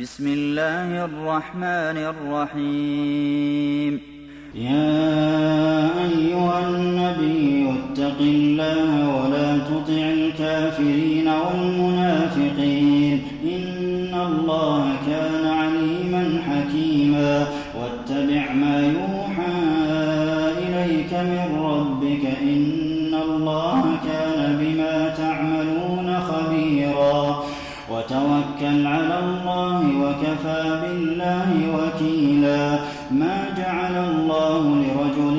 بسم الله الرحمن الرحيم. يا أيها النبي اتق الله ولا تطع الكافرين والمنافقين. إن الله وتوكل على الله وكفى بالله وكيلا. ما جعل الله لرجل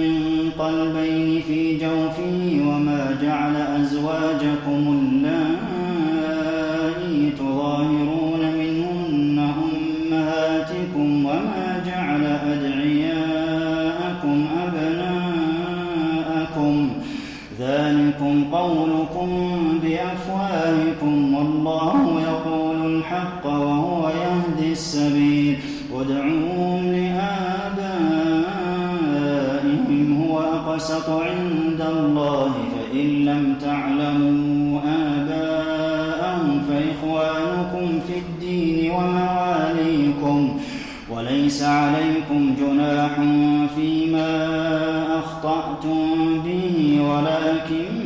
من قلبين في جوفه وما جعل أزواجكم اللائي تظاهرون أقسط عند الله فإن لم تعلموا آباءهم فإخوانكم في الدين ومواليكم وليس عليكم جناح فيما أخطأتم به ولكن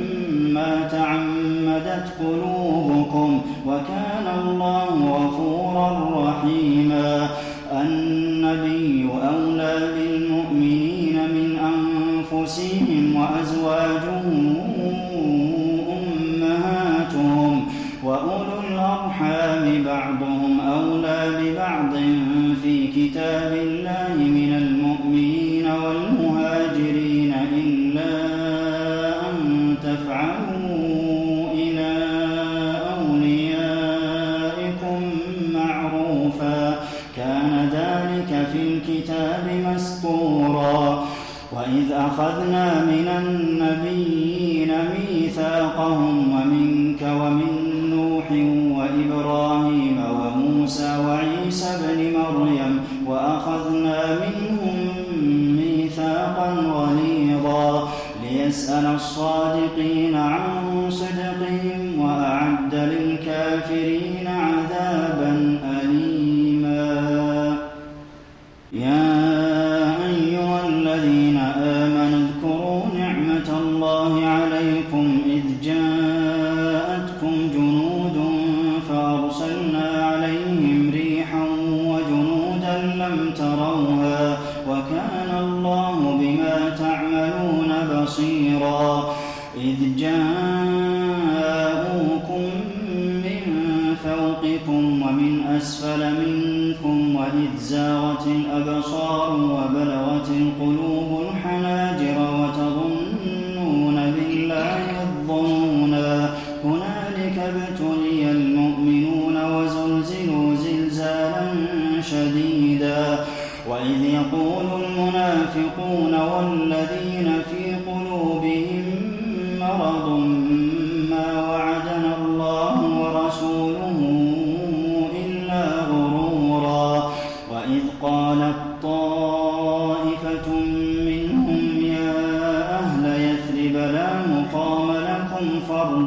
ومن نوح وإبراهيم وموسى وعيسى ابن مريم وأخذنا منهم ميثاقا غليظا ليسأل الصادقين أسفل منكم وإذ زاغت الأبصار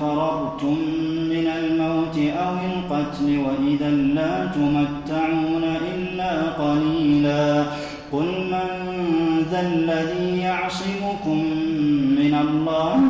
فررتم من الموت أو القتل وإذا لا تمتعون إلا قليلا. قل من ذا الذي يعصمكم من الله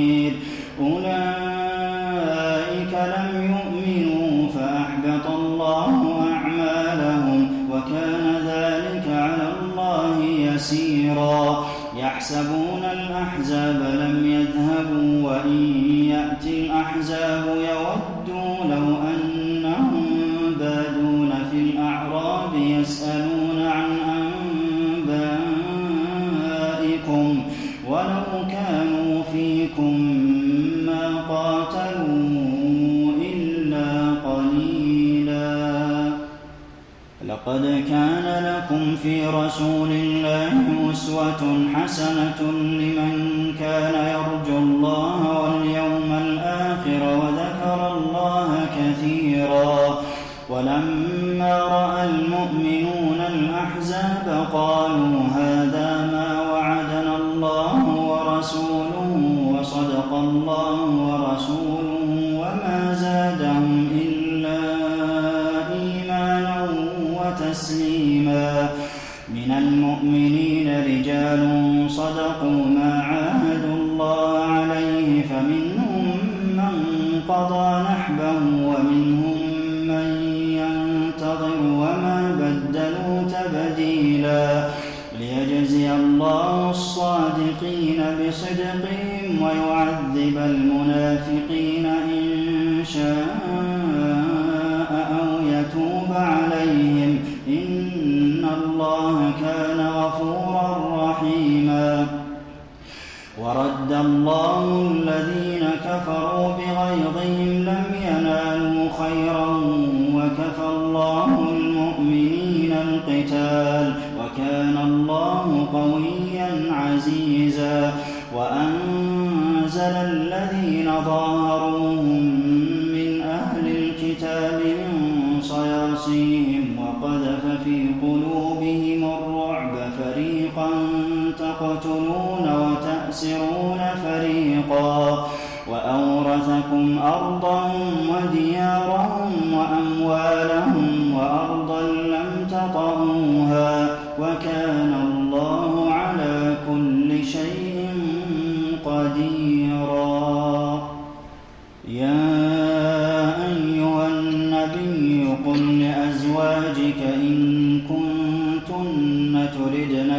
في الأعراب يسألون عن أنبائكم ولو كانوا فيكم ما قاتلوا إلا قليلا. لقد كان لكم في رسول الله أسوة حسنة لمن كان يرجو الله واليوم الآخر وذكر الله كثيرا. ولما رأى المؤمنون الأحزاب قالوا قويا عزيزا وأنزل الذين ظاهروهم من أهل الكتاب من صياصيهم وقذف في قلوبهم الرعب فريقا تقتلون وتأسرون فريقا وأورثكم أرضهم وديارهم وأموالهم لأزواجك إن كنتن تردن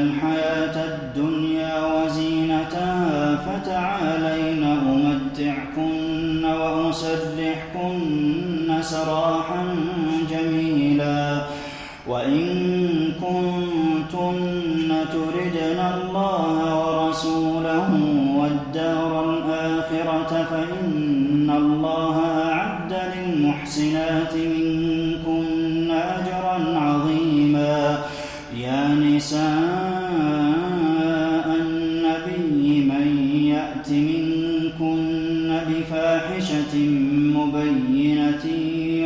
مبينة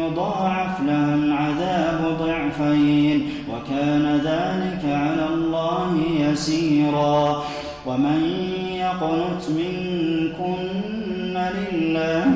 يضاعف لها العذاب ضعفين وكان ذلك على الله يسيرا. ومن يقنت منكن لله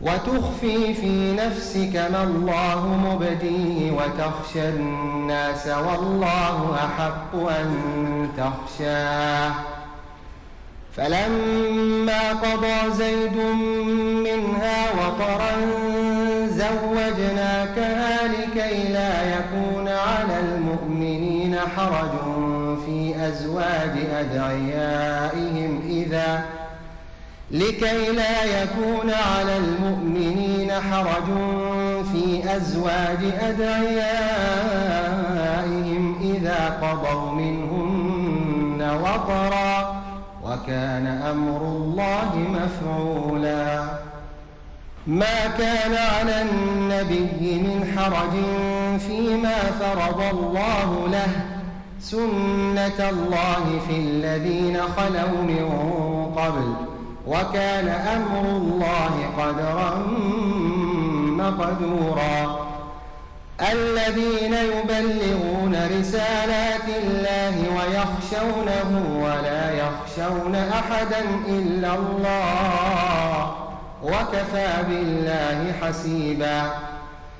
وتخفي في نفسك ما الله مبديه وتخشى الناس والله أحق أن تخشاه. فلما قضى زيد منها وطرا زوجناكها لكي لا يكون على المؤمنين حرج في أزواج أدعيائهم إذا لكي لا يكون على المؤمنين حرج في أزواج أدعيائهم إذا قضوا منهن وطرا وكان أمر الله مفعولا. ما كان على النبي من حرج فيما فرض الله له سنة الله في الذين خلوا من قبل وكان أمر الله قدرا مقدورا. الذين يبلغون رسالات الله ويخشونه ولا يخشون أحدا إلا الله وكفى بالله حسيبا.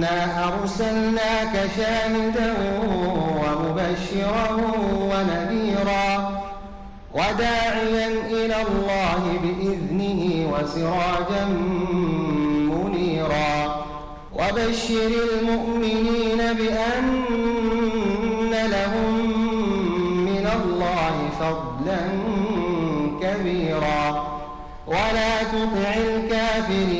إنا أرسلناك شاهدا ومبشرا ونذيرا وداعيا إلى الله بإذنه وسراجا منيرا وبشر المؤمنين بأن لهم من الله فضلا كبيرا ولا تطع الكافرين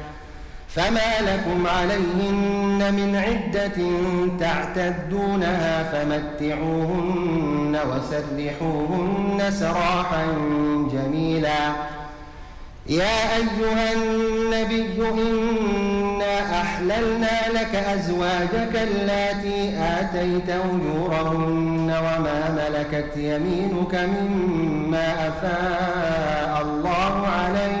فما لكم عليهن من عدة تعتدونها فمتعوهن وسرحوهن سراحا جميلا. يا أيها النبي إنا أحللنا لك أزواجك اللاتي آتيت أجورهن وما ملكت يمينك مما أفاء الله عليك.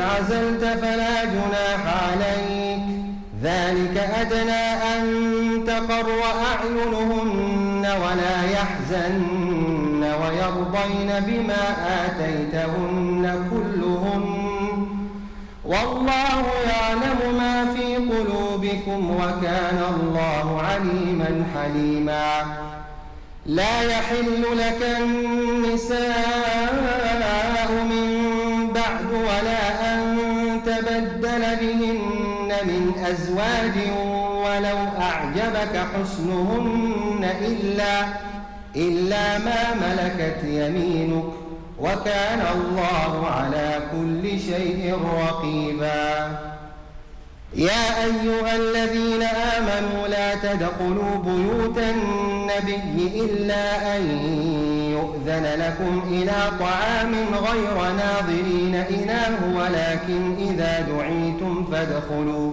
عزلت فلا جناح عليك. ذلك أدنى أن تقر أعينهن ولا يحزن ويرضين بما آتيتهن كلهم. والله يعلم ما في قلوبكم وكان الله عليما حليما. لا يحل لك النساء أزواج ولو أعجبك حسنهن إلا إلا ما ملكت يمينك وكان الله على كل شيء رقيبا. يا أيها الذين آمنوا لا تدخلوا بيوت النبي إلا أن يؤذن لكم إلى طعام غير ناظرين إله ولكن إذا دعيتم فادخلوا.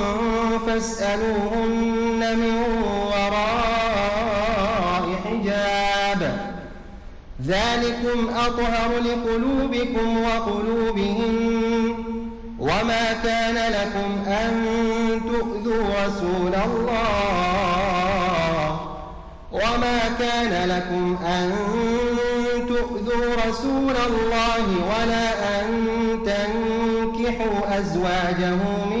فاسألوهن من ذلكم أطهر لقلوبكم وقلوبهم. وما كان لكم أن تؤذوا رسول الله. وما كان لكم أن تؤذوا رسول الله ولا أن تنكحوا أزواجه من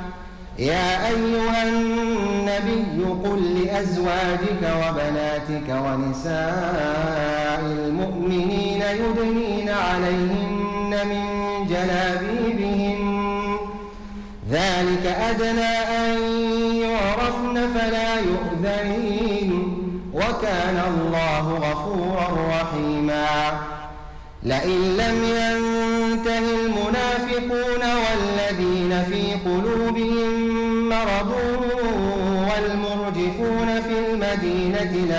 يا أيها النبي قل لأزواجك وبناتك ونساء المؤمنين يدنين عليهن من جلابيبهن. ذلك أدنى أن يعرفن فلا يؤذين. وكان الله غفورا رحيما. لئن لم ينته المنافقون والذين في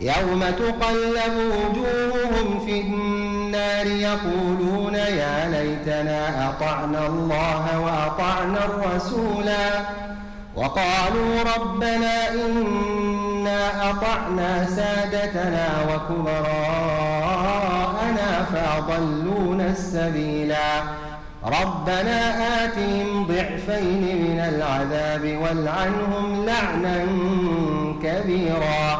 يوم تقلب وجوههم في النار يقولون يا ليتنا أطعنا الله وأطعنا الرسولا وقالوا ربنا إنا أطعنا سادتنا وكبراءنا فأضلونا السبيلا ربنا آتهم ضعفين من العذاب والعنهم لعنا كبيرا.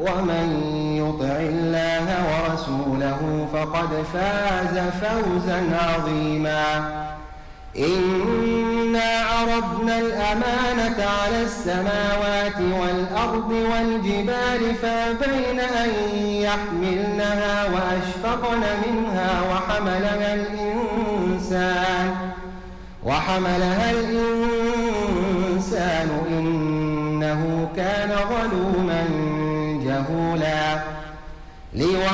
ومن يطع الله ورسوله فقد فاز فوزا عظيما. إنا عرضنا الأمانة على السماوات والأرض والجبال فابين أن يحملنها وأشفقن منها وحملها الإنسان وحملها الإنسان